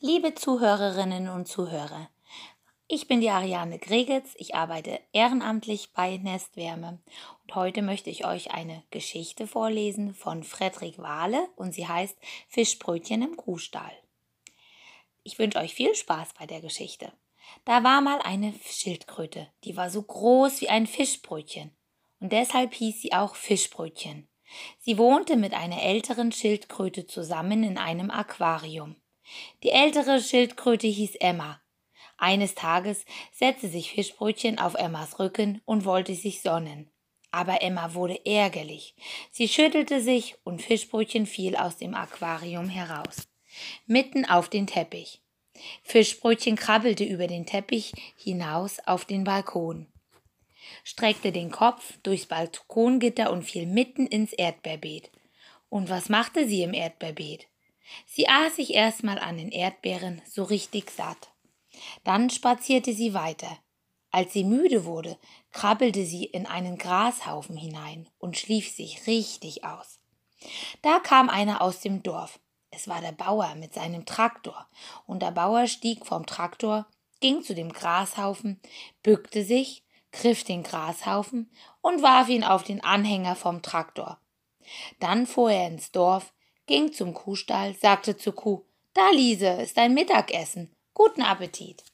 Liebe Zuhörerinnen und Zuhörer, ich bin die Ariane Gregetz, ich arbeite ehrenamtlich bei Nestwärme und heute möchte ich euch eine Geschichte vorlesen von Frederik Wahle und sie heißt Fischbrötchen im Kuhstall. Ich wünsche euch viel Spaß bei der Geschichte. Da war mal eine Schildkröte, die war so groß wie ein Fischbrötchen und deshalb hieß sie auch Fischbrötchen. Sie wohnte mit einer älteren Schildkröte zusammen in einem Aquarium. Die ältere Schildkröte hieß Emma. Eines Tages setzte sich Fischbrötchen auf Emmas Rücken und wollte sich sonnen. Aber Emma wurde ärgerlich. Sie schüttelte sich und Fischbrötchen fiel aus dem Aquarium heraus. Mitten auf den Teppich. Fischbrötchen krabbelte über den Teppich hinaus auf den Balkon streckte den Kopf durchs Balkongitter und fiel mitten ins Erdbeerbeet. Und was machte sie im Erdbeerbeet? Sie aß sich erstmal an den Erdbeeren so richtig satt. Dann spazierte sie weiter. Als sie müde wurde, krabbelte sie in einen Grashaufen hinein und schlief sich richtig aus. Da kam einer aus dem Dorf. Es war der Bauer mit seinem Traktor, und der Bauer stieg vom Traktor, ging zu dem Grashaufen, bückte sich, griff den Grashaufen und warf ihn auf den Anhänger vom Traktor. Dann fuhr er ins Dorf, ging zum Kuhstall, sagte zur Kuh, da, Liese, ist dein Mittagessen. Guten Appetit.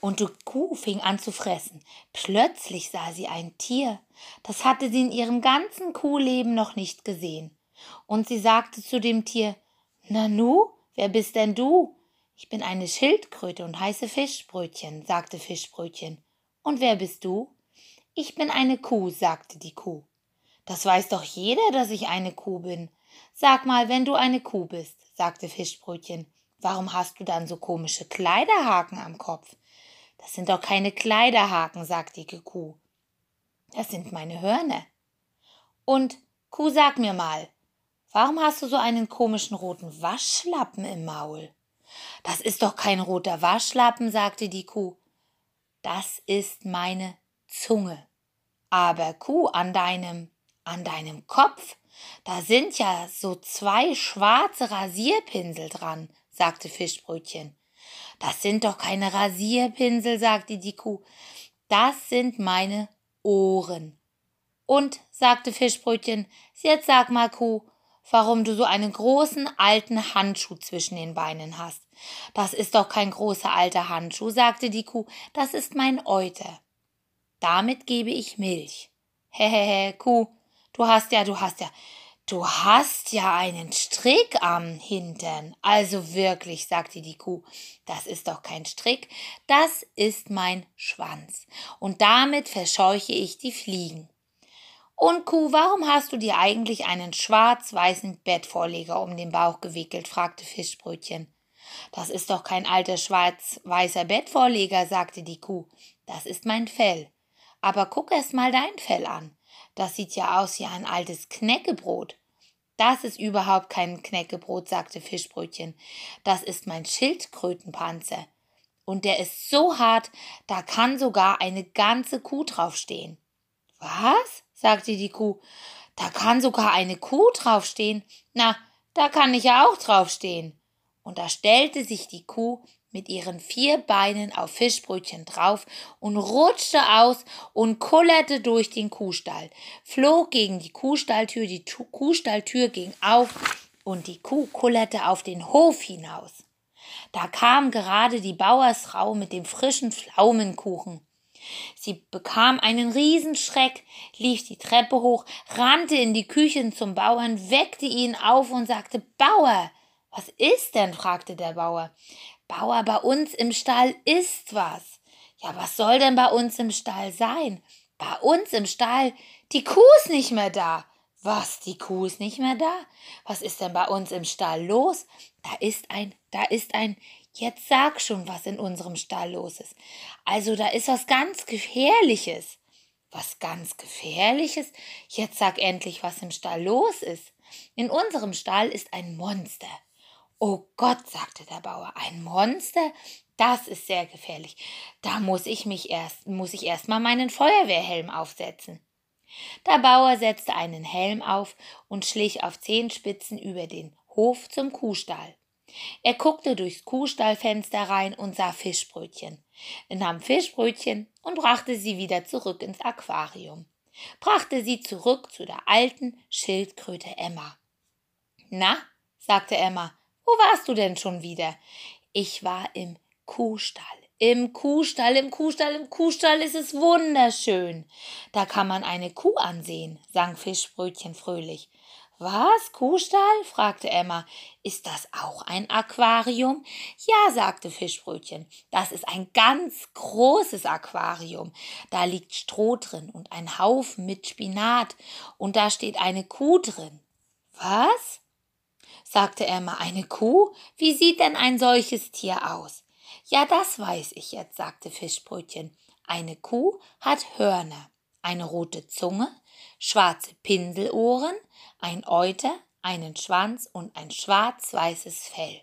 Und die Kuh fing an zu fressen. Plötzlich sah sie ein Tier, das hatte sie in ihrem ganzen Kuhleben noch nicht gesehen. Und sie sagte zu dem Tier, Nanu, wer bist denn du? Ich bin eine Schildkröte und heiße Fischbrötchen, sagte Fischbrötchen. Und wer bist du? Ich bin eine Kuh, sagte die Kuh. Das weiß doch jeder, dass ich eine Kuh bin. Sag mal, wenn du eine Kuh bist, sagte Fischbrötchen, warum hast du dann so komische Kleiderhaken am Kopf? Das sind doch keine Kleiderhaken, sagte die Kuh. Das sind meine Hörner. Und, Kuh, sag mir mal, warum hast du so einen komischen roten Waschlappen im Maul? Das ist doch kein roter Waschlappen, sagte die Kuh. Das ist meine Zunge. Aber Kuh an deinem, an deinem Kopf, da sind ja so zwei schwarze Rasierpinsel dran, sagte Fischbrötchen. Das sind doch keine Rasierpinsel, sagte die Kuh. Das sind meine Ohren. Und, sagte Fischbrötchen, jetzt sag mal, Kuh, warum du so einen großen alten Handschuh zwischen den Beinen hast. Das ist doch kein großer alter Handschuh, sagte die Kuh, das ist mein Euter. Damit gebe ich Milch. Hehehe, Kuh, du hast ja, du hast ja, du hast ja einen Strick am Hintern. Also wirklich, sagte die Kuh, das ist doch kein Strick, das ist mein Schwanz. Und damit verscheuche ich die Fliegen. Und Kuh, warum hast du dir eigentlich einen schwarz-weißen Bettvorleger um den Bauch gewickelt? fragte Fischbrötchen. Das ist doch kein alter schwarz-weißer Bettvorleger, sagte die Kuh. Das ist mein Fell. Aber guck erst mal dein Fell an. Das sieht ja aus wie ein altes Knäckebrot. Das ist überhaupt kein Knäckebrot, sagte Fischbrötchen. Das ist mein Schildkrötenpanzer. Und der ist so hart, da kann sogar eine ganze Kuh draufstehen. Was? sagte die Kuh. Da kann sogar eine Kuh draufstehen. Na, da kann ich ja auch draufstehen. Und da stellte sich die Kuh mit ihren vier Beinen auf Fischbrötchen drauf und rutschte aus und kullerte durch den Kuhstall, flog gegen die Kuhstalltür, die tu Kuhstalltür ging auf und die Kuh kullerte auf den Hof hinaus. Da kam gerade die Bauersfrau mit dem frischen Pflaumenkuchen. Sie bekam einen Riesenschreck, lief die Treppe hoch, rannte in die Küche zum Bauern, weckte ihn auf und sagte Bauer. Was ist denn? fragte der Bauer. Bauer, bei uns im Stall ist was. Ja, was soll denn bei uns im Stall sein? Bei uns im Stall, die Kuh ist nicht mehr da. Was, die Kuh ist nicht mehr da? Was ist denn bei uns im Stall los? Da ist ein, da ist ein, Jetzt sag schon, was in unserem Stall los ist. Also da ist was ganz Gefährliches. Was ganz Gefährliches? Jetzt sag endlich, was im Stall los ist. In unserem Stall ist ein Monster. Oh Gott, sagte der Bauer, ein Monster? Das ist sehr gefährlich. Da muss ich mich erst, muss ich erst mal meinen Feuerwehrhelm aufsetzen. Der Bauer setzte einen Helm auf und schlich auf Zehenspitzen über den Hof zum Kuhstall. Er guckte durchs Kuhstallfenster rein und sah Fischbrötchen, er nahm Fischbrötchen und brachte sie wieder zurück ins Aquarium, brachte sie zurück zu der alten Schildkröte Emma. Na, sagte Emma, wo warst du denn schon wieder? Ich war im Kuhstall. Im Kuhstall, im Kuhstall, im Kuhstall ist es wunderschön. Da kann man eine Kuh ansehen, sang Fischbrötchen fröhlich. Was? Kuhstall? fragte Emma. Ist das auch ein Aquarium? Ja, sagte Fischbrötchen. Das ist ein ganz großes Aquarium. Da liegt Stroh drin und ein Haufen mit Spinat. Und da steht eine Kuh drin. Was? Sagte Emma. Eine Kuh? Wie sieht denn ein solches Tier aus? Ja, das weiß ich jetzt, sagte Fischbrötchen. Eine Kuh hat Hörner, eine rote Zunge, schwarze Pinselohren, ein Euter, einen Schwanz und ein schwarz-weißes Fell.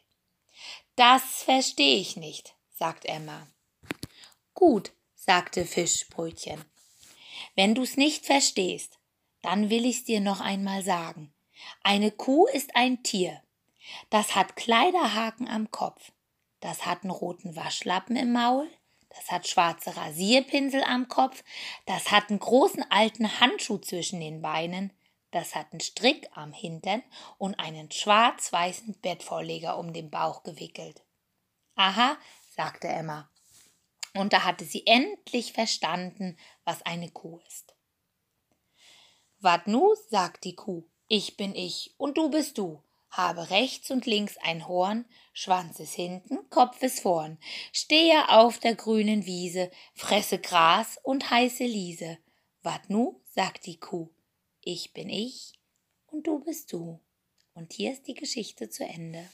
Das verstehe ich nicht, sagt Emma. Gut, sagte Fischbrötchen. Wenn du's nicht verstehst, dann will ich's dir noch einmal sagen. Eine Kuh ist ein Tier. Das hat Kleiderhaken am Kopf. Das hat einen roten Waschlappen im Maul. Das hat schwarze Rasierpinsel am Kopf. Das hat einen großen alten Handschuh zwischen den Beinen. Das hat einen Strick am Hintern und einen schwarz-weißen Bettvorleger um den Bauch gewickelt. Aha, sagte Emma. Und da hatte sie endlich verstanden, was eine Kuh ist. Wat nu, sagt die Kuh, ich bin ich und du bist du habe rechts und links ein Horn, Schwanz ist hinten, Kopf ist vorn, stehe auf der grünen Wiese, fresse Gras und heiße Liese. Wat nu, sagt die Kuh, ich bin ich und du bist du. Und hier ist die Geschichte zu Ende.